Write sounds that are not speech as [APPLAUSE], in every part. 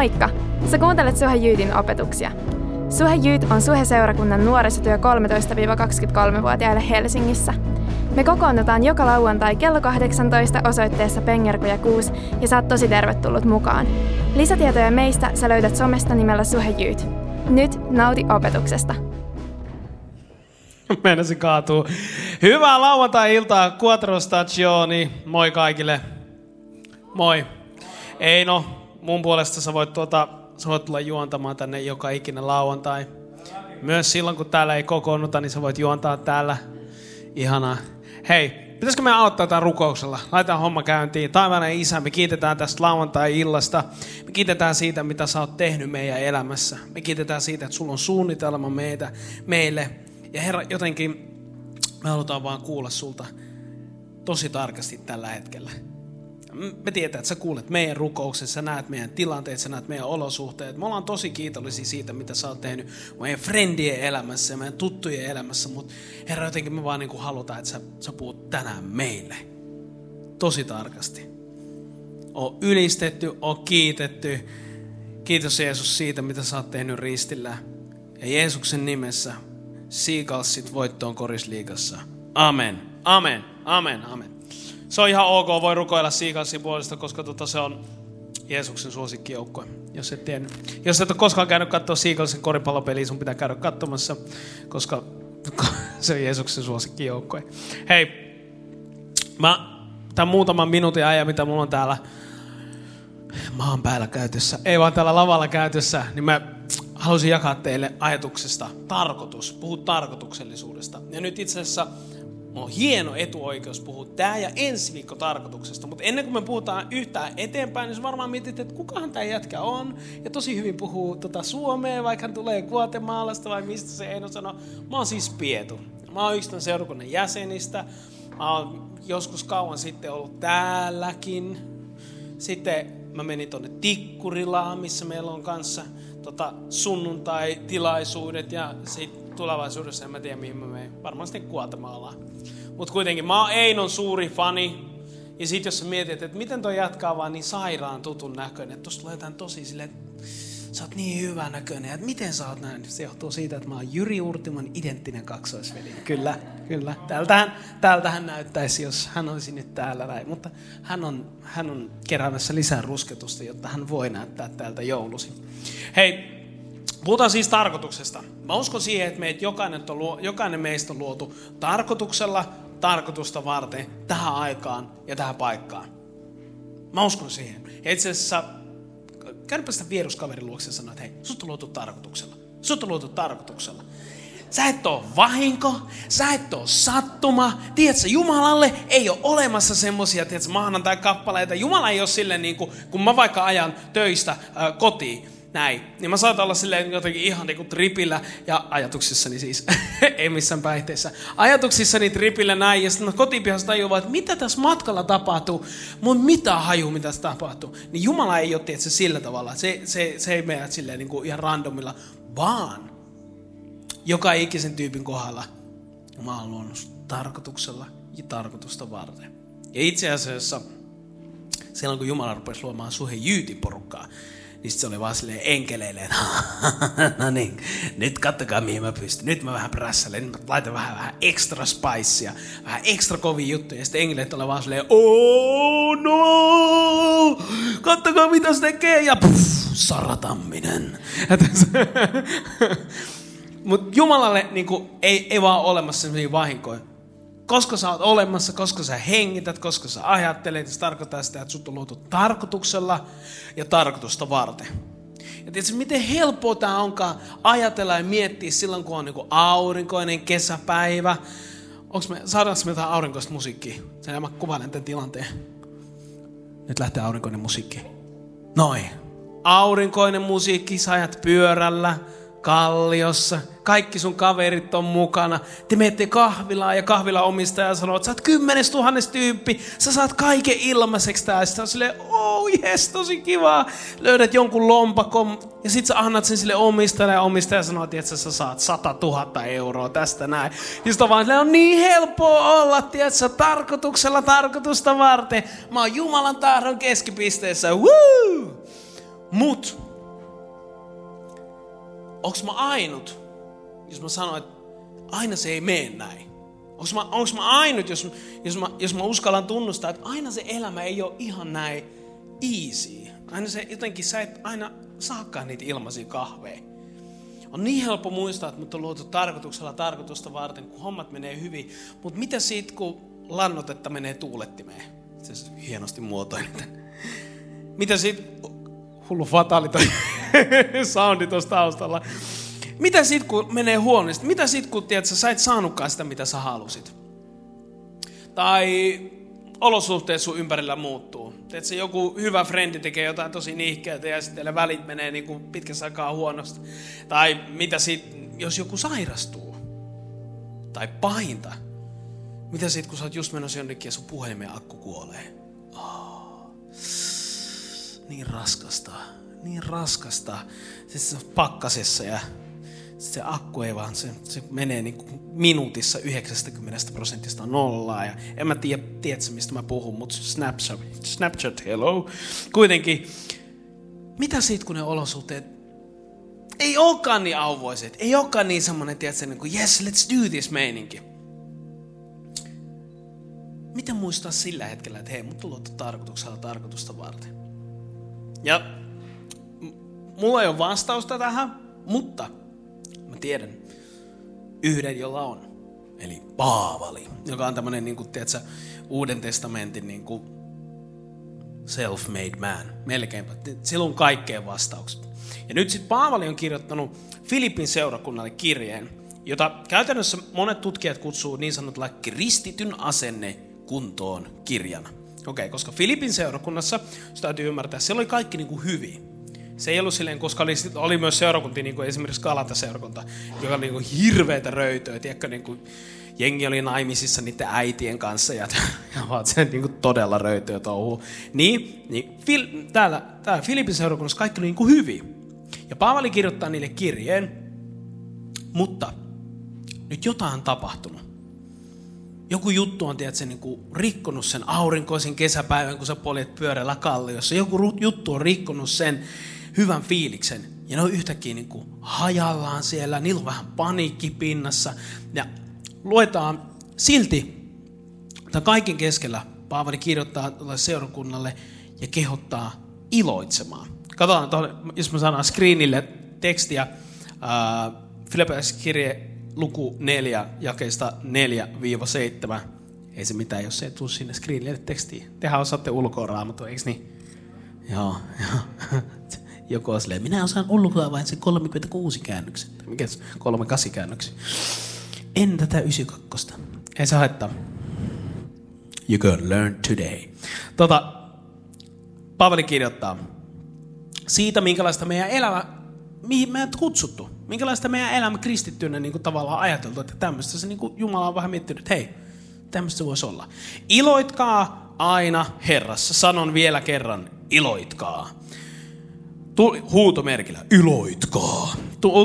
Moikka! Sä kuuntelet Suhe Jyytin opetuksia. Suhe Jyyt on Suhe-seurakunnan nuorisotyö 13-23-vuotiaille Helsingissä. Me kokoonnutaan joka lauantai kello 18 osoitteessa Pengerkuja 6 ja saat tosi tervetullut mukaan. Lisätietoja meistä sä löydät somesta nimellä Suhe Jyyt. Nyt nauti opetuksesta. [LAUGHS] Meinasin kaatuu. Hyvää lauantai-iltaa, Quattro Stagioni. Moi kaikille. Moi. Eino, mun puolesta sä voit, tuota, sä voit tulla juontamaan tänne joka ikinen lauantai. Myös silloin, kun täällä ei kokoonnuta, niin sä voit juontaa täällä. Ihanaa. Hei, pitäisikö me aloittaa tämän rukouksella? Laitetaan homma käyntiin. Taivainen Isä, me kiitetään tästä lauantai-illasta. Me kiitetään siitä, mitä sä oot tehnyt meidän elämässä. Me kiitetään siitä, että sulla on suunnitelma meitä, meille. Ja Herra, jotenkin me halutaan vaan kuulla sulta tosi tarkasti tällä hetkellä. Me tiedetään, että sä kuulet meidän rukouksessa, sä näet meidän tilanteet, sä näet meidän olosuhteet. Me ollaan tosi kiitollisia siitä, mitä sä oot tehnyt meidän friendien elämässä ja meidän tuttujen elämässä. Mutta Herra, jotenkin me vaan niin kuin halutaan, että sä, sä puhut tänään meille. Tosi tarkasti. On ylistetty, on kiitetty. Kiitos Jeesus siitä, mitä sä oot tehnyt ristillä. Ja Jeesuksen nimessä Seagalsit voittoon korisliigassa. Amen. Amen. Amen. Amen. Se on ihan ok, voi rukoilla Seagalsin puolesta, koska tota se on Jeesuksen suosikkijoukkue. Jos et, tiennyt. Jos et ole koskaan käynyt katsoa Seagalsin koripallopeliä, sun pitää käydä katsomassa, koska [LAUGHS] se on Jeesuksen suosikkijoukkue. Hei, mä tämän muutaman minuutin ajan, mitä mulla on täällä maan päällä käytössä, ei vaan täällä lavalla käytössä, niin mä halusin jakaa teille ajatuksesta tarkoitus, puhu tarkoituksellisuudesta. Ja nyt itse asiassa on hieno etuoikeus puhua tämä ja ensi viikko tarkoituksesta. Mutta ennen kuin me puhutaan yhtään eteenpäin, niin varmaan mietit, että kukahan tämä jätkä on. Ja tosi hyvin puhuu tota Suomea, vaikka hän tulee Guatemalasta vai mistä se Eino sanoo. Mä oon siis Pietu. Mä oon yksi seurakunnan jäsenistä. Mä oon joskus kauan sitten ollut täälläkin. Sitten mä menin tonne Tikkurilaan, missä meillä on kanssa tota, sunnuntai-tilaisuudet ja sit tulevaisuudessa en mä tiedä mihin mä menen. Varmaan sitten. Mutta kuitenkin mä oon Einon suuri fani. Ja sit jos sä mietit, että miten toi jatkaa vaan niin sairaan tutun näköinen, että tosta tulee jotain tosi silleen, että sä oot niin hyvä näköinen, että miten sä oot näin? Se johtuu siitä, että mä oon Jyri Urtiman identtinen kaksoisveli. Kyllä, kyllä. Tältähän, tältähän näyttäisi, jos hän olisi nyt täällä näin. Mutta hän on, hän on keräämässä lisää rusketusta, jotta hän voi näyttää täältä joulusi. Hei, Puhutaan siis tarkoituksesta. Mä uskon siihen, että meitä jokainen, on, jokainen meistä on luotu tarkoituksella, tarkoitusta varten, tähän aikaan ja tähän paikkaan. Mä uskon siihen. Ja itse asiassa käypä sitä vieruskaverin luokse ja sanoa, että hei, sut on luotu tarkoituksella. Sut on luotu tarkoituksella. Sä et ole vahinko, sä et ole sattuma. Tiedätkö, Jumalalle ei ole olemassa semmosia, tiedätkö, maanantai-kappaleita. Jumala ei ole silleen niin kuin, kun mä vaikka ajan töistä äh, kotiin näin. Niin mä saatan olla silleen jotenkin ihan niinku tripillä ja ajatuksissani siis, [LAUGHS] ei missään päihteissä. Ajatuksissani tripillä näin ja sitten mä kotipihassa tajuan, että mitä tässä matkalla tapahtuu. Mun mitä haju, mitä tässä tapahtuu. Niin Jumala ei ole tietysti sillä tavalla. Se, se, se ei mene silleen niinku ihan randomilla, vaan joka ikisen tyypin kohdalla mä oon luonut tarkoituksella ja tarkoitusta varten. Ja itse asiassa silloin kun Jumala rupesi luomaan suhe jyytin porukkaa, niin se oli vaan silleen enkeleille, että [LAUGHS] no niin, nyt kattokaa mihin mä pystyn. Nyt mä vähän prässälen, nyt mä laitan vähän, vähän extra spicea, vähän extra kovia juttuja. Ja sitten enkeleet oli vaan silleen, oh no, kattokaa mitä se tekee. Ja puff, saratamminen. [LAUGHS] [LAUGHS] Mutta Jumalalle niin kuin, ei, ei vaan olemassa sellaisia vahinkoja koska sä oot olemassa, koska sä hengität, koska sä ajattelet, se tarkoittaa sitä, että sut on luotu tarkoituksella ja tarkoitusta varten. Ja tiedätkö, miten helppoa tämä onkaan ajatella ja miettiä silloin, kun on niin aurinkoinen kesäpäivä. Onks me, saadaanko me jotain aurinkoista musiikkia? Sen mä kuvailen tämän tilanteen. Nyt lähtee aurinkoinen musiikki. Noin. Aurinkoinen musiikki, sä ajat pyörällä, kalliossa, kaikki sun kaverit on mukana. Te menette kahvilaan ja kahvila omistaja sanoo, että sä oot kymmenes tuhannes tyyppi, sä saat kaiken ilmaiseksi tää. Sitten on silleen, oh yes, tosi kiva. Löydät jonkun lompakon ja sit sä annat sen sille omistajalle ja omistaja sanoo, että sä saat 100 000 euroa tästä näin. Ja sit on vaan, on niin helppoa olla, tiedätkö, tarkoituksella tarkoitusta varten. Mä oon Jumalan tahdon keskipisteessä, woo! Mut onks mä ainut, jos mä sanon, että aina se ei mene näin? Onko mä, onks mä ainut, jos, jos, mä, jos mä uskallan tunnustaa, että aina se elämä ei ole ihan näin easy. Aina se jotenkin, sä et aina saakaan niitä ilmaisia kahveja. On niin helppo muistaa, että mut on luotu tarkoituksella tarkoitusta varten, kun hommat menee hyvin. Mutta mitä siitä, kun lannotetta menee tuulettimeen? Se on hienosti muotoinen. Mitä siitä, hullu fataali toi [LAUGHS] soundi tuossa taustalla. Mitä sit kun menee huonosti? Mitä sit kun tiedät, sä et saanutkaan sitä, mitä sä halusit? Tai olosuhteet sun ympärillä muuttuu. Tiedätkö, joku hyvä frendi tekee jotain tosi nihkeää ja sitten välit menee niin kuin pitkässä aikaa huonosti. Tai mitä sit, jos joku sairastuu? Tai pahinta. Mitä sit, kun sä oot just menossa jonnekin ja sun puhelimen akku kuolee? Oh. Niin raskasta. Niin raskasta. Siis se on pakkasessa ja se akku ei vaan, se, se menee niin kuin minuutissa 90 prosentista nollaa. Ja en mä tiedä, tiedätkö mistä mä puhun, mutta Snapchat, Snapchat, hello. Kuitenkin, mitä siitä kun ne olosuhteet ei olekaan niin auvoiset, ei olekaan niin semmoinen, tiedätkö, niin kuin yes, let's do this meininki. Miten muistaa sillä hetkellä, että hei, mut on tarkoituksella tarkoitusta varten. Ja mulla ei ole vastausta tähän, mutta tiedän yhden, jolla on. Eli Paavali, joka on tämmöinen, niin Uuden testamentin niin kuin self-made man. Melkeinpä. Sillä on kaikkeen vastaukset. Ja nyt sitten Paavali on kirjoittanut Filippin seurakunnalle kirjeen, jota käytännössä monet tutkijat kutsuu niin sanotulla kristityn asenne kuntoon kirjana. Okei, okay, koska Filipin seurakunnassa, sitä täytyy ymmärtää, siellä oli kaikki niin kuin hyvin se ei ollut silleen, koska oli, oli myös seurakunti, niin kuin esimerkiksi Galata-seurakunta, joka oli niin kuin hirveitä röytöä, tiedätkö, niin kuin jengi oli naimisissa niiden äitien kanssa ja, [LAUGHS] ja vaan se niin kuin todella röytöä touhu. Niin, niin fil, täällä, täällä Filipin seurakunnassa kaikki oli niin kuin hyvin. Ja Paavali kirjoittaa niille kirjeen, mutta nyt jotain on tapahtunut. Joku juttu on, tiedätkö, niin kuin rikkonut sen aurinkoisen kesäpäivän, kun sä poljet pyörällä kalliossa. Joku juttu on rikkonut sen, hyvän fiiliksen. Ja ne on yhtäkkiä niin kuin hajallaan siellä, niillä on vähän paniikki pinnassa. Ja luetaan silti, tämän kaiken keskellä Paavali kirjoittaa seurakunnalle ja kehottaa iloitsemaan. Katsotaan, tuohon, jos mä sanon screenille tekstiä, äh, kirje luku 4, jakeista 4-7. Ei se mitään, jos ei tule sinne screenille tekstiä. Tehän osaatte ulkoa raamattua, eikö niin? Joo, joo. [LAUGHS] Joku on silleen, minä osaan ulkoa vain se 36 käännöksen. Mikä se 38 käännöksen. En tätä 92. Ei se haittaa. You can learn today. Tota, Paavali kirjoittaa siitä, minkälaista meidän elämä, mihin meidät kutsuttu. Minkälaista meidän elämä kristittynä niin kuin tavallaan ajateltu, että tämmöistä se niin kuin Jumala on vähän miettinyt, että hei, tämmöistä voisi olla. Iloitkaa aina Herrassa. Sanon vielä kerran, iloitkaa huutomerkillä, iloitkaa.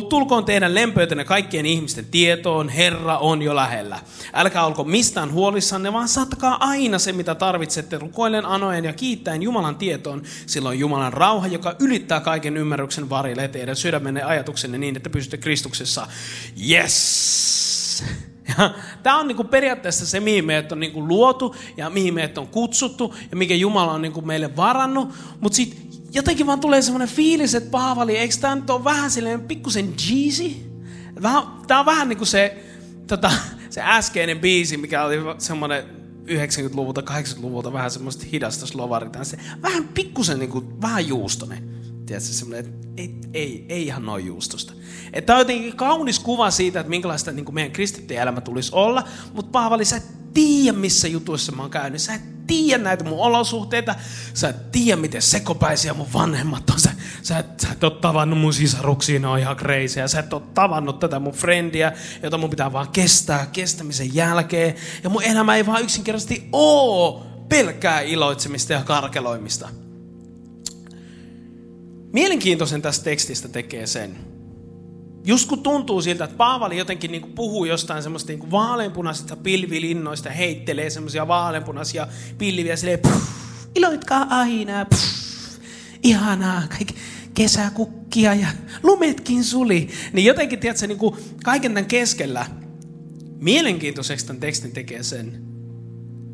Tulkoon teidän lempöytänne kaikkien ihmisten tietoon, Herra on jo lähellä. Älkää olko mistään huolissanne, vaan saattakaa aina se, mitä tarvitsette, rukoillen, anoen ja kiittäen Jumalan tietoon. Silloin Jumalan rauha, joka ylittää kaiken ymmärryksen varille teidän sydämenne ajatuksenne niin, että pysytte Kristuksessa. Yes! Tämä on niinku periaatteessa se, mihin meidät on niinku luotu ja mihin meidät on kutsuttu ja mikä Jumala on niinku meille varannut. Mutta sitten jotenkin vaan tulee semmoinen fiilis, että Paavali, eikö tämä nyt ole vähän silleen pikkusen cheesy? Tämä on vähän niin kuin se, tota, se äskeinen biisi, mikä oli semmoinen 90-luvulta, 80-luvulta vähän semmoista hidasta slovarita. Se vähän pikkusen niin kuin, vähän juustonen. Tiedätkö, semmoinen, että ei, ei, ei ihan noin juustosta. Että tämä on jotenkin kaunis kuva siitä, että minkälaista niin kuin meidän kristittyjen elämä tulisi olla, mutta Paavali, sä et tiedä, missä jutuissa mä oon käynyt. Sä et tiedä näitä mun olosuhteita. Sä et tiedä, miten sekopäisiä mun vanhemmat on. Sä, sä, et, sä et ole tavannut mun sisaruksia, ne on ihan crazy. Sä et ole tavannut tätä mun friendiä, jota mun pitää vaan kestää kestämisen jälkeen. Ja mun elämä ei vaan yksinkertaisesti oo pelkää iloitsemista ja karkeloimista. Mielenkiintoisen tästä tekstistä tekee sen, just kun tuntuu siltä, että Paavali jotenkin niin puhuu jostain semmoista niin vaaleanpunaisista pilvilinnoista, heittelee semmoisia vaaleanpunaisia pilviä silleen, puh, iloitkaa aina, puh, ihanaa, kaikki kesäkukki tukkia ja lumetkin suli. Niin jotenkin, tiedätkö, niin kuin kaiken tämän keskellä mielenkiintoiseksi tämän tekstin tekee sen,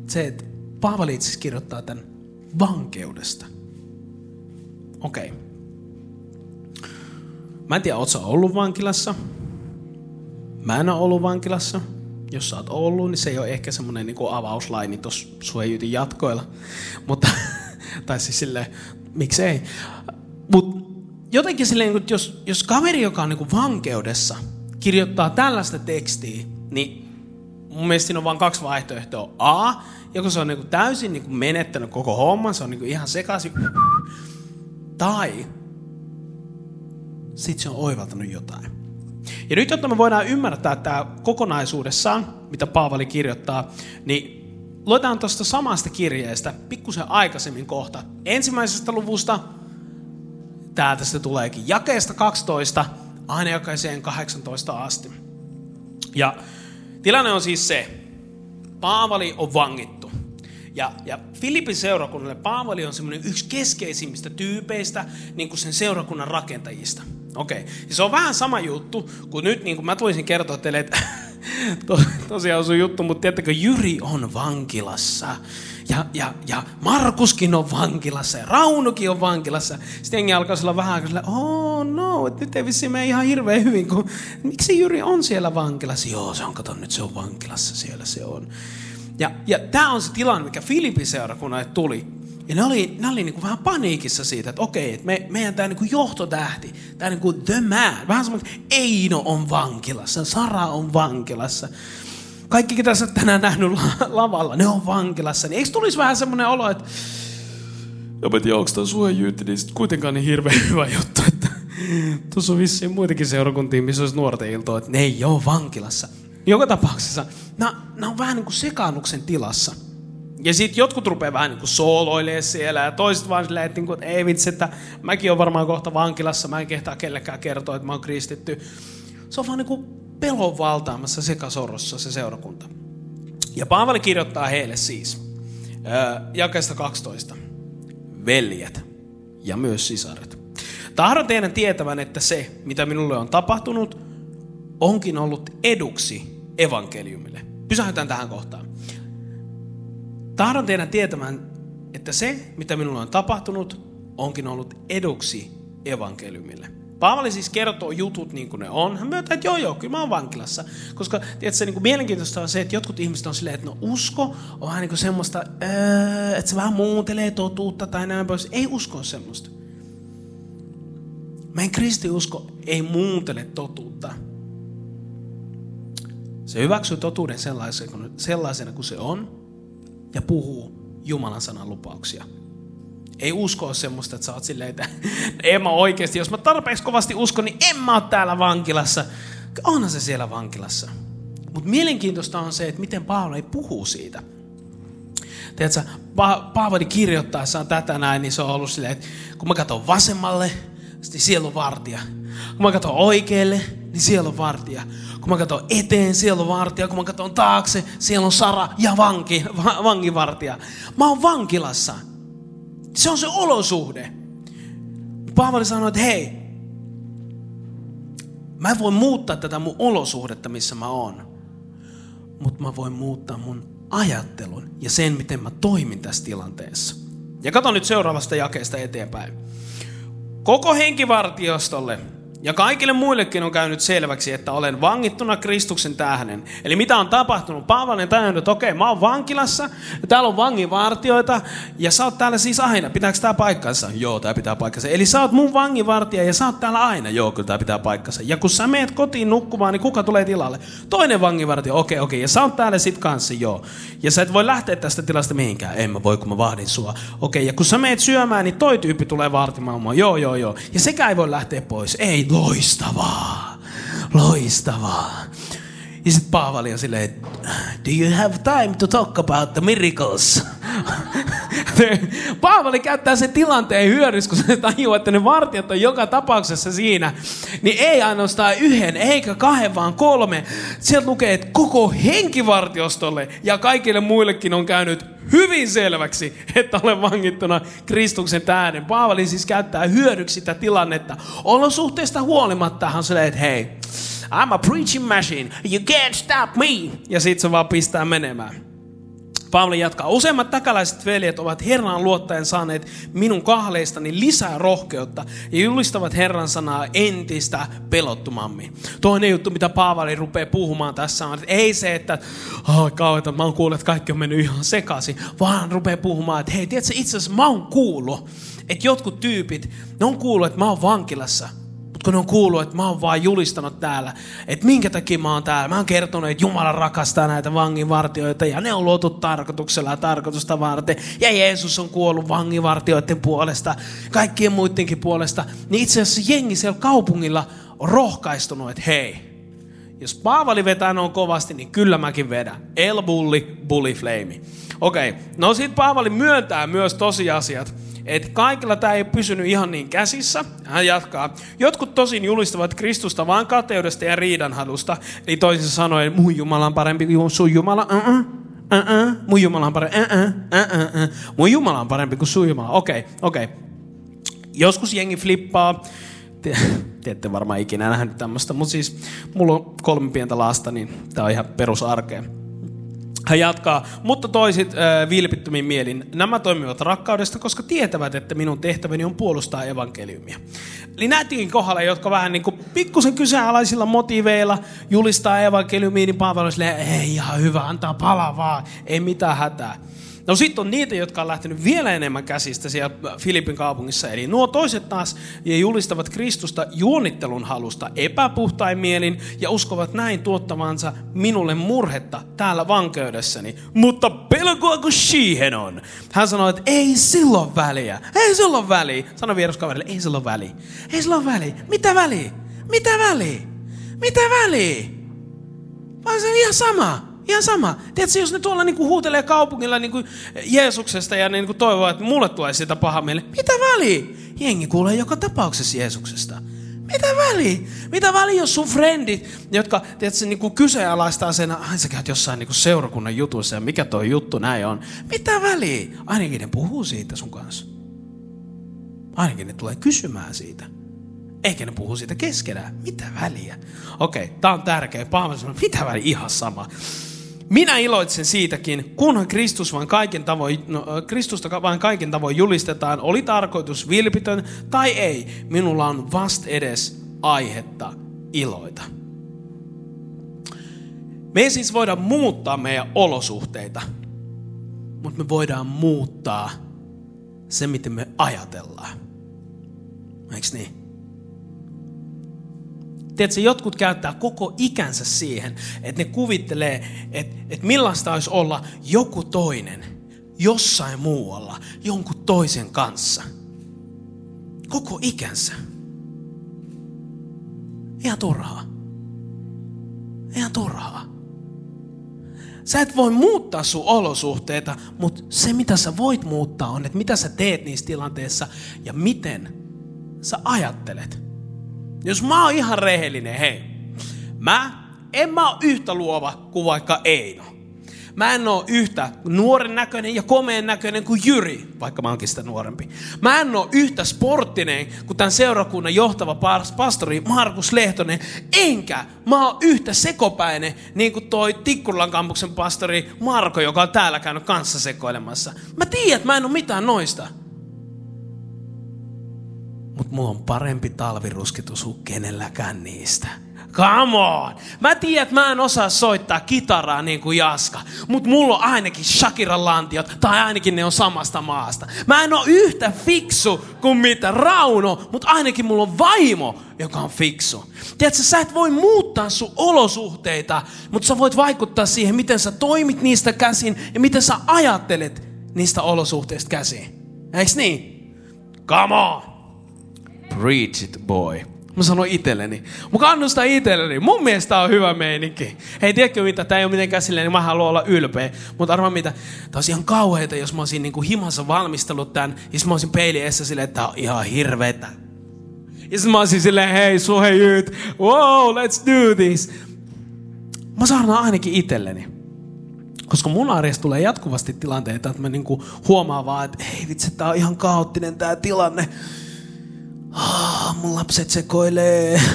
se, että Paavali itse kirjoittaa tämän vankeudesta. Okei. Okay. Mä en tiedä, ootko ollut vankilassa? Mä en ole ollut vankilassa. Jos sä oot ollut, niin se ei ole ehkä semmoinen niin avauslaini tuossa suojyytin jatkoilla. [LAUGHS] Mutta, tai siis silleen, miksei. Mutta jotenkin silleen, niin jos, jos kaveri, joka on niin vankeudessa, kirjoittaa tällaista tekstiä, niin mun mielestä siinä on vain kaksi vaihtoehtoa. A, joko se on niin täysin niin menettänyt koko homman, se on niin ihan sekaisin. Tai sitten se on oivaltanut jotain. Ja nyt, jotta me voidaan ymmärtää tämä kokonaisuudessaan, mitä Paavali kirjoittaa, niin luetaan tuosta samasta kirjeestä pikkusen aikaisemmin kohta. Ensimmäisestä luvusta, täältä se tuleekin, jakeesta 12 aina jokaiseen 18 asti. Ja tilanne on siis se, Paavali on vangittu. Ja, ja Filippin seurakunnalle Paavali on semmoinen yksi keskeisimmistä tyypeistä niin kuin sen seurakunnan rakentajista. Okei. Okay. Se on vähän sama juttu, kun nyt niin kuin mä tulisin kertoa teille, että [LAUGHS] to, tosiaan sun juttu, mutta tiedättekö, Jyri on vankilassa. Ja, ja, ja Markuskin on vankilassa ja Raunukin on vankilassa. Sitten jengi alkaa olla vähän sillä, oh no, että nyt ei vissiin mene ihan hirveän hyvin, kun miksi Jyri on siellä vankilassa? Joo, se on, kato nyt se on vankilassa, siellä se on. Ja, ja tämä on se tilanne, mikä Filipin seurakunnalle tuli. Ja ne oli, ne oli niinku vähän paniikissa siitä, että okei, että me, meidän tämä niinku johtotähti, tämä niinku the man, vähän semmoinen, että Eino on vankilassa, Sara on vankilassa. Kaikki, ketä sä tänään nähnyt lavalla, ne on vankilassa. Niin eikö tulisi vähän semmoinen olo, että ja mä tiedän, onko tämä suojyytti, niin kuitenkaan niin hirveän [LAUGHS] hyvä juttu, että tuossa on vissiin muitakin seurakuntia, missä olisi nuorten iltoa, että ne ei ole vankilassa. Joka tapauksessa, nämä on vähän niin kuin sekaannuksen tilassa. Ja sitten jotkut rupeaa vähän niin sooloilemaan siellä ja toiset vaan silleen, että, niin kuin, että ei vitsi, että mäkin olen varmaan kohta vankilassa, mä en kehtaa kellekään kertoa, että mä oon kristitty. Se on vaan kuin pelon valtaamassa sekasorrossa se seurakunta. Ja Paavali kirjoittaa heille siis, jakeesta 12, veljet ja myös sisaret. Tahdon teidän tietävän, että se, mitä minulle on tapahtunut, onkin ollut eduksi evankeliumille. Pysähdytään tähän kohtaan. Tahdon teidän tietämään, että se, mitä minulle on tapahtunut, onkin ollut eduksi evankeliumille. Paavali siis kertoo jutut niin kuin ne on. Hän myöntää, että joo joo, kyllä mä oon vankilassa. Koska tiedätkö, niin kuin mielenkiintoista on se, että jotkut ihmiset on silleen, että no usko on vähän niin kuin semmoista, öö, että se vähän muuntelee totuutta tai näin pois. Ei usko semmoista. Meidän kristiusko ei muuntele totuutta. Se hyväksyy totuuden sellaisena kuin se on ja puhuu Jumalan sanan lupauksia. Ei usko semmoista, että sä oot silleen, että [LAUGHS] en mä oikeasti, jos mä tarpeeksi kovasti uskon, niin en mä ole täällä vankilassa. Onhan se siellä vankilassa. Mutta mielenkiintoista on se, että miten Paavali puhuu siitä. Tiedätkö, pa- Paavali kirjoittaessaan tätä näin, niin se on ollut silleen, että kun mä katson vasemmalle, niin siellä on vartija. Kun mä katson oikealle, niin siellä on vartija. Kun mä katson eteen, siellä on vartija. Kun mä katson taakse, siellä on Sara ja vanki, va, vankivartija. Mä oon vankilassa. Se on se olosuhde. Paavali sanoi, että hei, mä en voi muuttaa tätä mun olosuhdetta, missä mä oon. Mutta mä voin muuttaa mun ajattelun ja sen, miten mä toimin tässä tilanteessa. Ja kato nyt seuraavasta jakeesta eteenpäin. Koko henkivartiostolle ja kaikille muillekin on käynyt selväksi, että olen vangittuna Kristuksen tähden. Eli mitä on tapahtunut? Paavali on tajunnut, että okei, mä oon vankilassa, ja täällä on vanginvartioita, ja sä oot täällä siis aina. Pitääkö tää paikkansa? Joo, tää pitää paikkansa. Eli sä oot mun vanginvartija, ja sä oot täällä aina. Joo, kyllä tää pitää paikkansa. Ja kun sä meet kotiin nukkumaan, niin kuka tulee tilalle? Toinen vanginvartija, okei, okei, ja sä oot täällä sit kanssa, joo. Ja sä et voi lähteä tästä tilasta mihinkään. En mä voi, kun mä vahdin sua. Okei, ja kun sä meet syömään, niin toi tyyppi tulee vaartimaan mua. Joo, joo, joo. Ja sekä ei voi lähteä pois. Ei, loistavaa, loistavaa. Ja sitten Paavali on silleen, do you have time to talk about the miracles? [LAUGHS] Paavali käyttää sen tilanteen hyödyksi, kun se tajuaa, että ne vartijat on joka tapauksessa siinä. Niin ei ainoastaan yhden, eikä kahden, vaan kolme. Sieltä lukee, että koko henkivartiostolle ja kaikille muillekin on käynyt hyvin selväksi, että olen vangittuna Kristuksen tähden. Paavali siis käyttää hyödyksi sitä tilannetta. Olosuhteista huolimatta hän sanoo, että hei, I'm a preaching machine, you can't stop me. Ja sit se vaan pistää menemään. Paavali jatkaa. Useimmat takalaiset veljet ovat Herran luottaen saaneet minun kahleistani lisää rohkeutta ja julistavat Herran sanaa entistä pelottomammin. Toinen juttu, mitä Paavali rupeaa puhumaan tässä on, että ei se, että oh, kauheeta, mä oon kuullut, että kaikki on mennyt ihan sekaisin, vaan rupeaa puhumaan, että hei, tiedätkö, itse asiassa mä oon kuullut, että jotkut tyypit, ne on kuullut, että mä oon vankilassa – kun ne on kuullut, että mä oon vaan julistanut täällä, että minkä takia mä oon täällä. Mä oon kertonut, että Jumala rakastaa näitä vanginvartioita ja ne on luotu tarkoituksella ja tarkoitusta varten. Ja Jeesus on kuollut vanginvartioiden puolesta, kaikkien muidenkin puolesta. Niin itse asiassa jengi siellä kaupungilla on rohkaistunut, että hei, jos Paavali vetää noin kovasti, niin kyllä mäkin vedän. El bulli, bulli flame. Okei, okay. no sit Paavali myöntää myös tosiasiat että kaikilla tämä ei pysynyt ihan niin käsissä. Hän jatkaa. Jotkut tosin julistavat Kristusta vain kateudesta ja riidanhalusta. Eli toisin sanoen, mun Jumala on parempi kuin sun Jumala. Uh-uh. Uh-uh. Mun Jumala on parempi. Uh-uh. Uh-uh. Mun Jumala on parempi kuin sun Jumala. Okei, okay, okei. Okay. Joskus jengi flippaa. Te, te ette varmaan ikinä nähnyt tämmöistä, mutta siis mulla on kolme pientä lasta, niin tää on ihan perusarkea. Hän jatkaa, mutta toisit äh, vilpittömin mielin. Nämä toimivat rakkaudesta, koska tietävät, että minun tehtäväni on puolustaa evankeliumia. Eli näitäkin kohdalla, jotka vähän niin kuin pikkusen kyseenalaisilla motiveilla julistaa evankeliumia, niin Paavali ei ihan hyvä, antaa palaa vaan, ei mitään hätää. No sitten on niitä, jotka on lähtenyt vielä enemmän käsistä siellä Filipin kaupungissa. Eli nuo toiset taas ja julistavat Kristusta juonittelun halusta epäpuhtain mielin ja uskovat näin tuottavansa minulle murhetta täällä vankeudessani. Mutta pelkoa kuin siihen on. Hän sanoi, että ei silloin väliä. Ei silloin väliä. Sano vieruskaverille, ei silloin väliä. Ei silloin väliä. Mitä väliä? Mitä väliä? Mitä väliä? Vaan se on ihan sama. Ihan sama. Tiedätkö, jos ne tuolla niinku huutelee kaupungilla niinku Jeesuksesta ja niinku toivoo, että mulle tulee sitä paha meille. Mitä väli? Jengi kuulee joka tapauksessa Jeesuksesta. Mitä väli? Mitä väli, jos sun frendit, jotka tiedätkö, niinku kyseenalaistaa sen, ai sä käyt jossain niinku seurakunnan jutuissa ja mikä toi juttu näin on. Mitä väli? Ainakin ne puhuu siitä sun kanssa. Ainakin ne tulee kysymään siitä. Eikä ne puhu siitä keskenään. Mitä väliä? Okei, okay, tää on tärkeä. Paavali sanoo, mitä väliä? Ihan sama. Minä iloitsen siitäkin, kunhan Kristus vain kaiken tavoin, no, Kristusta vain kaiken tavoin julistetaan, oli tarkoitus vilpitön tai ei, minulla on vast edes aihetta iloita. Me ei siis voida muuttaa meidän olosuhteita, mutta me voidaan muuttaa se, miten me ajatellaan. Eikö niin? Tiedätkö, jotkut käyttää koko ikänsä siihen, että ne kuvittelee, että, että millaista olisi olla joku toinen jossain muualla jonkun toisen kanssa. Koko ikänsä. Ihan turhaa. Ihan turhaa. Sä et voi muuttaa sun olosuhteita, mutta se mitä sä voit muuttaa on, että mitä sä teet niissä tilanteissa ja miten sä ajattelet. Jos mä oon ihan rehellinen, hei. Mä en mä oo yhtä luova kuin vaikka Eino. Mä en oo yhtä nuoren näköinen ja komeen näköinen kuin Jyri, vaikka mä oonkin sitä nuorempi. Mä en oo yhtä sporttinen kuin tämän seurakunnan johtava pastori Markus Lehtonen. Enkä mä oon yhtä sekopäinen niin kuin toi Tikkulan kampuksen pastori Marko, joka on täällä käynyt kanssa sekoilemassa. Mä tiedän, että mä en oo mitään noista mutta mulla on parempi talviruskitus kuin kenelläkään niistä. Come on! Mä tiedän, että mä en osaa soittaa kitaraa niin kuin Jaska, mutta mulla on ainakin Shakiran lantiot, tai ainakin ne on samasta maasta. Mä en ole yhtä fiksu kuin mitä Rauno, mutta ainakin mulla on vaimo, joka on fiksu. Tiedätkö, sä et voi muuttaa sun olosuhteita, mutta sä voit vaikuttaa siihen, miten sä toimit niistä käsin ja miten sä ajattelet niistä olosuhteista käsin. Eiks niin? Come on! Preach it boy. Mä sanoin itselleni. Mä kannustan itselleni. Mun mielestä on hyvä meininki. Hei, tiedätkö mitä? Tää ei ole mitenkään silleen, niin mä haluan olla ylpeä. Mutta arvaa mitä? Tää olisi ihan kauheita, jos mä olisin niinku himassa valmistellut tän. Ja mä olisin peili edessä silleen, että tää on ihan hirveetä. Ja mä olisin silleen, hei, suhejyt, wow, let's do this. Mä saarnaan ainakin itselleni. Koska mun arjessa tulee jatkuvasti tilanteita, että mä niinku huomaan vaan, että hei vitsi, tää on ihan kaoottinen tää tilanne. Ah, mun lapset sekoilee. [LAUGHS]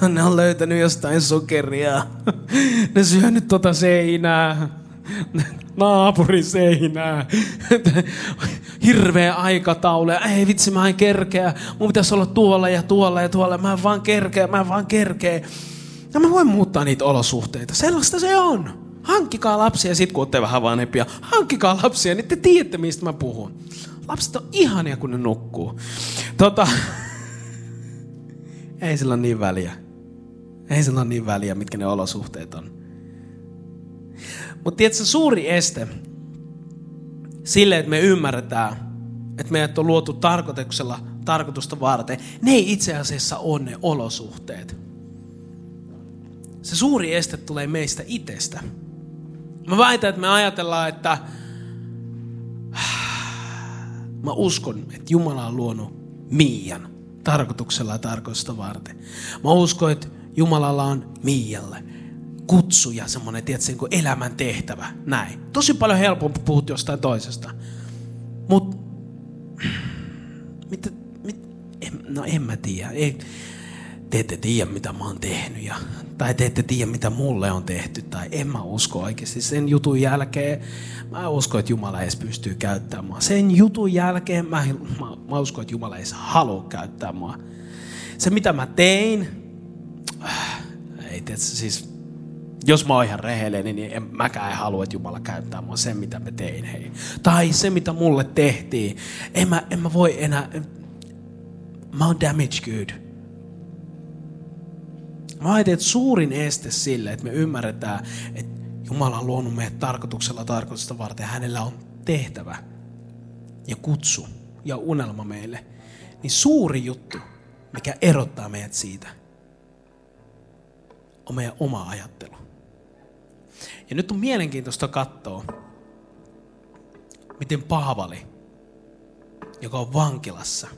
No, ne on löytänyt jostain sokeria. [LAUGHS] Ne syönyt tota seinää. Naapurin seinää. [LAUGHS] Hirveä aikataulu. Ei vitsi, mä en kerkeä. Mun pitäisi olla tuolla ja tuolla ja tuolla. Mä en vaan kerkeä, mä en vaan kerkeä. Ja mä voin muuttaa niitä olosuhteita. Sellaista se on. Hankkikaa lapsia, sit kun olette vähän vanhempia. Hankkikaa lapsia, niin te tiedätte, mistä mä puhun. Lapset on ihania, kun ne nukkuu. Tota, ei sillä ole niin väliä. Ei sillä ole niin väliä, mitkä ne olosuhteet on. Mutta tiedätkö, suuri este sille, että me ymmärretään, että meidät on luotu tarkoituksella tarkoitusta varten, ne ei itse asiassa ole ne olosuhteet. Se suuri este tulee meistä itsestä. Mä väitän, että me ajatellaan, että mä uskon, että Jumala on luonut Miian tarkoituksella ja tarkoitusta varten. Mä uskon, että Jumalalla on Miialle kutsu ja semmoinen, tiedätkö, niin elämän tehtävä. Näin. Tosi paljon helpompi puhua jostain toisesta. Mutta, [CLEARS THROAT] mit, mit, en, no en mä tiedä. Ei, te ette tiedä, mitä mä oon tehnyt. Ja, tai te ette tiedä, mitä mulle on tehty. Tai en mä usko oikeasti. Sen jutun jälkeen mä uskon, että Jumala edes pystyy käyttämään mua. Sen jutun jälkeen mä, mä, mä uskon, että Jumala edes halua käyttää mua. Se, mitä mä tein, äh, ei tiedä, siis jos mä oon ihan rehellinen, niin en, mäkään halua, että Jumala käyttää mua sen, mitä mä tein. Hei. Tai se, mitä mulle tehtiin. En mä, en mä voi enää... Mä oon damage good. Mä ajattelin, että suurin este sille, että me ymmärretään, että Jumala on luonut meidät tarkoituksella tarkoitusta varten. Hänellä on tehtävä ja kutsu ja unelma meille. Niin suuri juttu, mikä erottaa meidät siitä, on meidän oma ajattelu. Ja nyt on mielenkiintoista katsoa, miten Paavali, joka on vankilassa,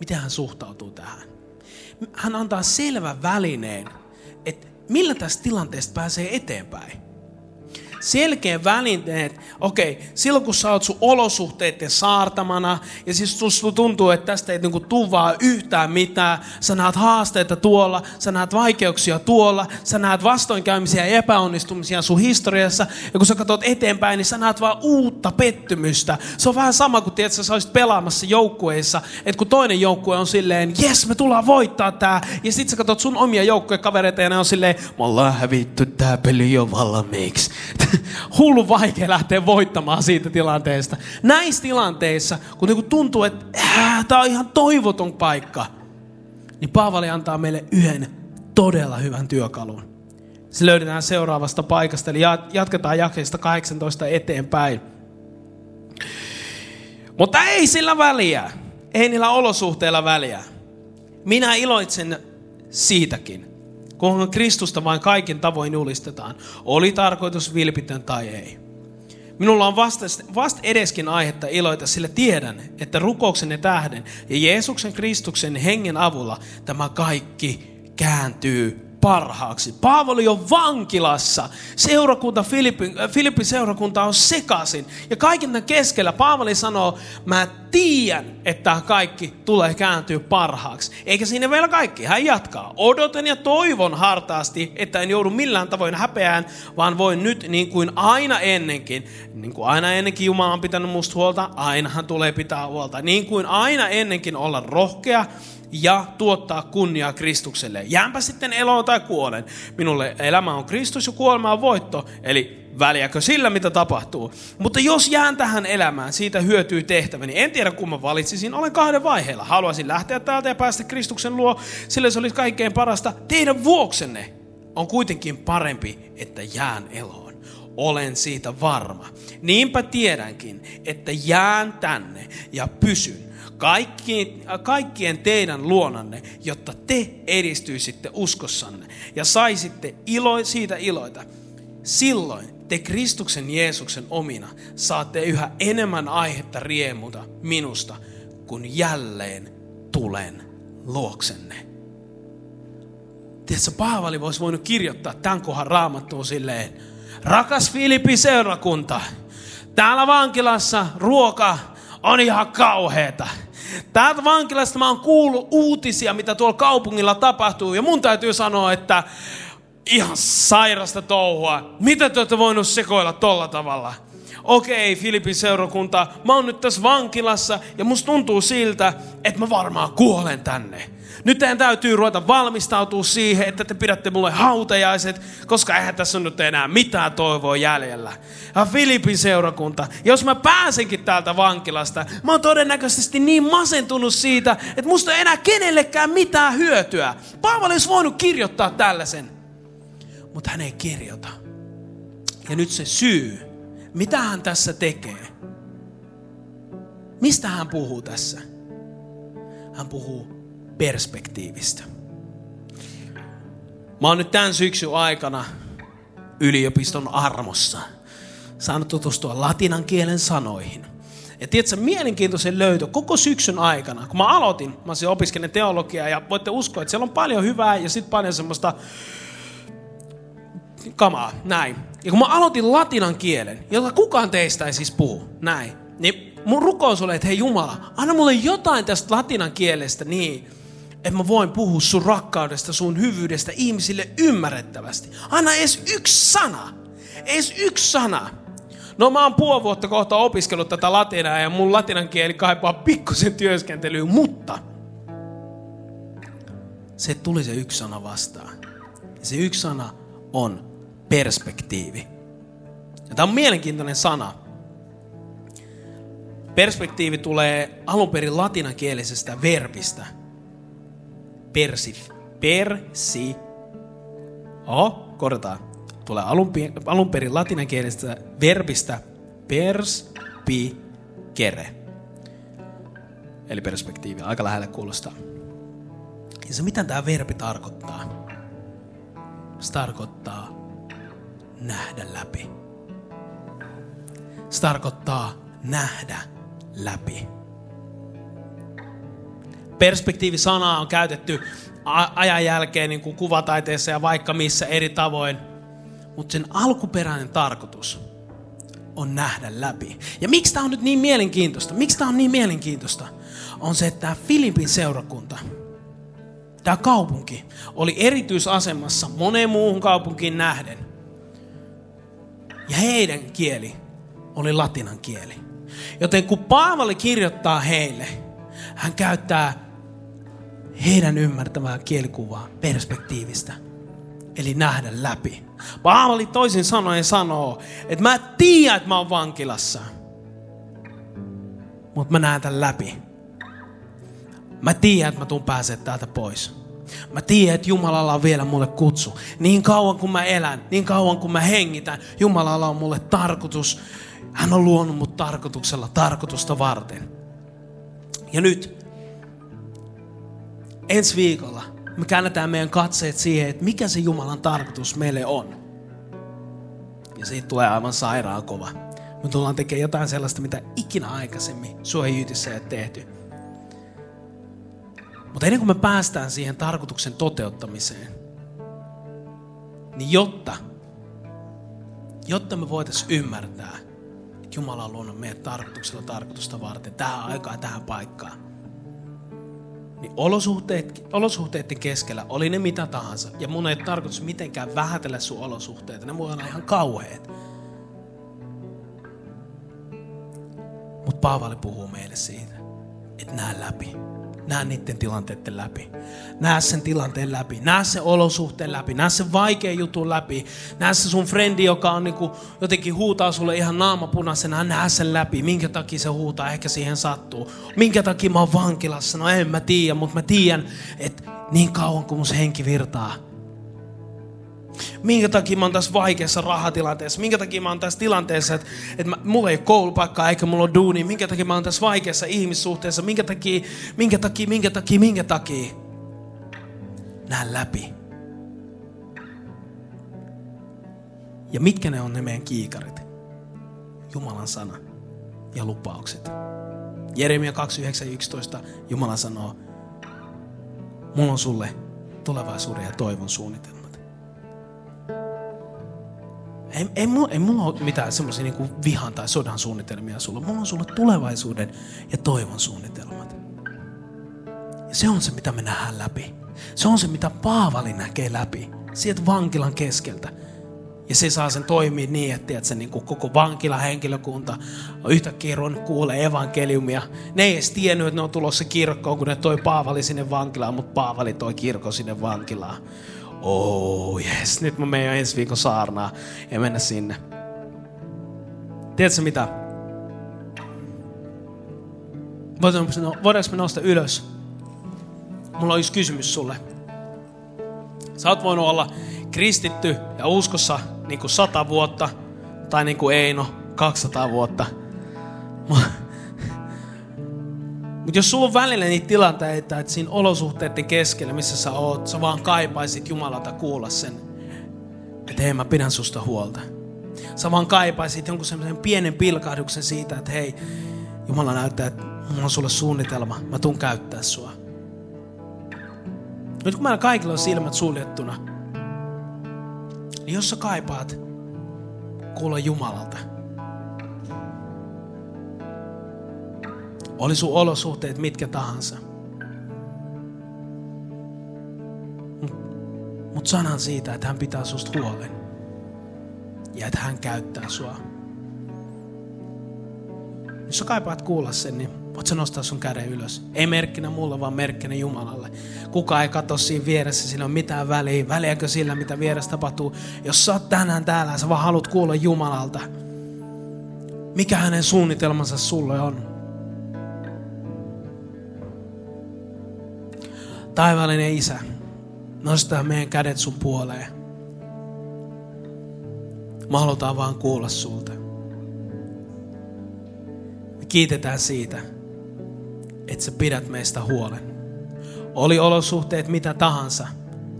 miten hän suhtautuu tähän. Hän antaa selvän välineen, että millä tästä tilanteesta pääsee eteenpäin selkeä välineet. Okei, silloin kun sä oot sun olosuhteiden saartamana, ja siis susta tuntuu, että tästä ei niinku tuu vaan yhtään mitään. Sä näet haasteita tuolla, sä näet vaikeuksia tuolla, sä näet vastoinkäymisiä ja epäonnistumisia sun historiassa. Ja kun sä katsot eteenpäin, niin sä näet vaan uutta pettymystä. Se on vähän sama kuin tiedät, sä olisit pelaamassa joukkueissa, että kun toinen joukkue on silleen, jes, me tullaan voittaa tää. Ja sit sä katsot sun omia joukkuekavereita ja ne on silleen, me ollaan hävitty tää peli jo valmiiksi. [LAUGHS] [LAUGHS] hullu vaikea lähteä voittamaan siitä tilanteesta. Näissä tilanteissa, kun niinku tuntuu, että äh, tämä on ihan toivoton paikka, niin Paavali antaa meille yhden todella hyvän työkalun. Se löydetään seuraavasta paikasta, eli jatketaan jakeesta 18 eteenpäin. Mutta ei sillä väliä. Ei niillä olosuhteilla väliä. Minä iloitsen siitäkin, kunhan Kristusta vain kaikin tavoin julistetaan, oli tarkoitus vilpitön tai ei. Minulla on vasta, vasta edeskin aihetta iloita, sillä tiedän, että rukouksenne tähden ja Jeesuksen Kristuksen hengen avulla tämä kaikki kääntyy parhaaksi. Paavali on vankilassa. Seurakunta, Filippin, äh, Filippin seurakunta on sekasin. Ja kaiken tämän keskellä Paavali sanoo, mä tiedän, että kaikki tulee kääntyä parhaaksi. Eikä siinä vielä kaikki. Hän jatkaa. Odotan ja toivon hartaasti, että en joudu millään tavoin häpeään, vaan voin nyt niin kuin aina ennenkin. Niin kuin aina ennenkin Jumala on pitänyt musta huolta, ainahan tulee pitää huolta. Niin kuin aina ennenkin olla rohkea, ja tuottaa kunniaa Kristukselle. Jäänpä sitten eloon tai kuolen. Minulle elämä on Kristus ja kuolema on voitto. Eli väliäkö sillä, mitä tapahtuu. Mutta jos jään tähän elämään, siitä hyötyy tehtäväni. En tiedä, kun mä valitsisin. Olen kahden vaiheella. Haluaisin lähteä täältä ja päästä Kristuksen luo, sillä se olisi kaikkein parasta. Teidän vuoksenne on kuitenkin parempi, että jään eloon. olen siitä varma. Niinpä tiedänkin, että jään tänne ja pysyn kaikkien, kaikkien teidän luonanne, jotta te edistyisitte uskossanne ja saisitte ilo, siitä iloita. Silloin te Kristuksen Jeesuksen omina saatte yhä enemmän aihetta riemuta minusta, kun jälleen tulen luoksenne. Tiedätkö, Paavali voisi voinut kirjoittaa tämän kohan raamattuun silleen, rakas Filippi seurakunta, täällä vankilassa ruoka on ihan kauheeta. Täältä vankilasta mä oon kuullut uutisia, mitä tuolla kaupungilla tapahtuu. Ja mun täytyy sanoa, että ihan sairasta touhua. Mitä te olette voinut sekoilla tolla tavalla? Okei, Filipin seurakunta, mä oon nyt tässä vankilassa ja musta tuntuu siltä, että mä varmaan kuolen tänne. Nyt teidän täytyy ruveta valmistautua siihen, että te pidätte mulle hautajaiset, koska eihän tässä nyt enää mitään toivoa jäljellä. Ja Filipin seurakunta, jos mä pääsenkin täältä vankilasta, mä oon todennäköisesti niin masentunut siitä, että musta ei enää kenellekään mitään hyötyä. Paavali olisi voinut kirjoittaa tällaisen, mutta hän ei kirjoita. Ja nyt se syy, mitä hän tässä tekee. Mistä hän puhuu tässä? Hän puhuu perspektiivistä. Mä oon nyt tämän syksyn aikana yliopiston armossa saanut tutustua latinan kielen sanoihin. Ja tiedätkö, mielenkiintoisen löytö koko syksyn aikana, kun mä aloitin, mä siis opiskelen teologiaa ja voitte uskoa, että siellä on paljon hyvää ja sitten paljon semmoista kamaa, näin. Ja kun mä aloitin latinan kielen, jota kukaan teistä ei siis puhu, näin, niin mun rukous oli, että hei Jumala, anna mulle jotain tästä latinan kielestä niin, että mä voin puhua sun rakkaudesta, sun hyvyydestä ihmisille ymmärrettävästi. Anna edes yksi sana. Edes yksi sana. No mä oon puoli vuotta kohta opiskellut tätä latinaa ja mun latinan kieli kaipaa pikkusen työskentelyyn, mutta se tuli se yksi sana vastaan. Ja se yksi sana on perspektiivi. Ja tämä on mielenkiintoinen sana. Perspektiivi tulee alun perin latinankielisestä verbistä – persi, persi, oh, korjataan, tulee alun, alun perin latinankielisestä verbistä perspicere. Eli perspektiivi, aika lähelle kuulostaa. Ja se mitä tämä verbi tarkoittaa? Se tarkoittaa nähdä läpi. Se tarkoittaa nähdä läpi. Perspektiivisanaa on käytetty ajan jälkeen niin kuin kuvataiteessa ja vaikka missä eri tavoin. Mutta sen alkuperäinen tarkoitus on nähdä läpi. Ja miksi tämä on nyt niin mielenkiintoista? Miksi tämä on niin mielenkiintoista? On se, että tämä Filippin seurakunta, tämä kaupunki, oli erityisasemassa moneen muuhun kaupunkiin nähden. Ja heidän kieli oli latinan kieli. Joten kun Paavali kirjoittaa heille, hän käyttää heidän ymmärtämään kielikuvaa perspektiivistä. Eli nähdä läpi. Paavali toisin sanoen sanoo, että mä tiedän, että mä oon vankilassa. Mutta mä näen tämän läpi. Mä tiedän, että mä tuun pääsee täältä pois. Mä tiedän, että Jumalalla on vielä mulle kutsu. Niin kauan kuin mä elän, niin kauan kuin mä hengitän, Jumalalla on mulle tarkoitus. Hän on luonut mut tarkoituksella, tarkoitusta varten. Ja nyt ensi viikolla me käännetään meidän katseet siihen, että mikä se Jumalan tarkoitus meille on. Ja siitä tulee aivan sairaan kova. Me tullaan tekemään jotain sellaista, mitä ikinä aikaisemmin suojyytissä ei ole tehty. Mutta ennen kuin me päästään siihen tarkoituksen toteuttamiseen, niin jotta, jotta me voitaisiin ymmärtää, että Jumala on luonut meidän tarkoituksella tarkoitusta varten, tähän aikaan, tähän paikkaan, niin olosuhteet, olosuhteiden keskellä, oli ne mitä tahansa, ja mun ei tarkoitus mitenkään vähätellä sun olosuhteita, ne voi olla ihan kauheat. Mutta Paavali puhuu meille siitä, että näe läpi. Näe niiden tilanteiden läpi. Näe sen tilanteen läpi. Näe sen olosuhteen läpi. Näe sen vaikean jutun läpi. Näe se sun frendi, joka on niinku, jotenkin huutaa sulle ihan naamapunaisena. Näe sen läpi. Minkä takia se huutaa? Ehkä siihen sattuu. Minkä takia mä oon vankilassa? No en mä tiedä, mutta mä tiedän, että niin kauan kuin mun henki virtaa, Minkä takia mä oon tässä vaikeassa rahatilanteessa? Minkä takia mä oon tässä tilanteessa, että, että mä, mulla ei ole koulupaikkaa eikä mulla ole duuni? Minkä takia mä oon tässä vaikeassa ihmissuhteessa? Minkä takia, minkä takia, minkä takia, minkä takia? Näe läpi. Ja mitkä ne on ne meidän kiikarit? Jumalan sana ja lupaukset. Jeremia 29.11 Jumala sanoo, mulla on sulle tulevaisuuden ja toivon suunnitelmat. Ei, ei, mulla, ei mulla ole mitään semmoisia niin vihan tai sodan suunnitelmia sulla. Mulla on sulle tulevaisuuden ja toivon suunnitelmat. Ja se on se, mitä me nähdään läpi. Se on se, mitä Paavali näkee läpi. Sieltä vankilan keskeltä. Ja se saa sen toimia niin, että tiedät, niin kuin koko vankilahenkilökunta on yhtäkkiä ruvennut kuulee evankeliumia. Ne ei edes tiennyt, että ne on tulossa kirkkoon, kun ne toi Paavali sinne vankilaan, mutta Paavali toi kirkko sinne vankilaan. Oh yes, nyt mä menen ensi viikon saarnaa ja mennä sinne. Tiedätkö mitä? Voidaanko me nousta ylös? Mulla olisi kysymys sulle. Sä oot voinut olla kristitty ja uskossa niin kuin sata vuotta, tai niin kuin Eino, 200 vuotta. Mutta jos sulla on välillä niitä tilanteita, että siinä olosuhteiden keskellä, missä sä oot, sä vaan kaipaisit Jumalalta kuulla sen, että hei mä pidän susta huolta. Sä vaan kaipaisit jonkun semmoisen pienen pilkahduksen siitä, että hei, Jumala näyttää, että mulla on sulle suunnitelma, mä tuun käyttää sua. Nyt kun meillä kaikilla on silmät suljettuna, niin jos sä kaipaat kuulla Jumalalta, oli sun olosuhteet mitkä tahansa. Mutta sanan siitä, että hän pitää susta huolen. Ja että hän käyttää sua. Jos sä kaipaat kuulla sen, niin voit sä nostaa sun käden ylös. Ei merkkinä mulle, vaan merkkinä Jumalalle. Kuka ei katso siinä vieressä, sillä on mitään väliä. Väliäkö sillä, mitä vieressä tapahtuu. Jos sä oot tänään täällä sä vaan haluat kuulla Jumalalta, mikä hänen suunnitelmansa sulle on. Taivaallinen Isä, nostaa meidän kädet sun puoleen. Me halutaan vaan kuulla sulta. Me kiitetään siitä, että sä pidät meistä huolen. Oli olosuhteet mitä tahansa,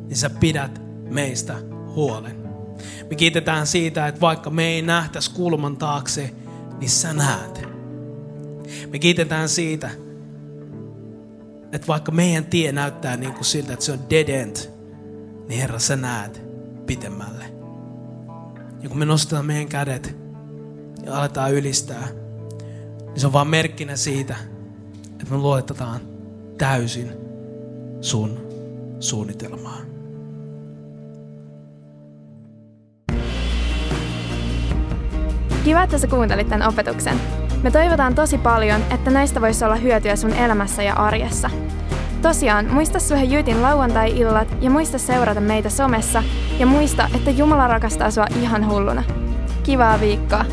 niin sä pidät meistä huolen. Me kiitetään siitä, että vaikka me ei nähtäisi kulman taakse, niin sä näet. Me kiitetään siitä, että vaikka meidän tie näyttää niin kuin siltä, että se on dead end, niin Herra, sä näet pitemmälle. Ja kun me nostetaan meidän kädet ja aletaan ylistää, niin se on vaan merkkinä siitä, että me luotetaan täysin sun suunnitelmaan. Kiva, että sä kuuntelit tämän opetuksen. Me toivotaan tosi paljon, että näistä voisi olla hyötyä sun elämässä ja arjessa. Tosiaan, muista Suhe Jyytin lauantai-illat ja muista seurata meitä somessa ja muista, että Jumala rakastaa sua ihan hulluna. Kivaa viikkoa!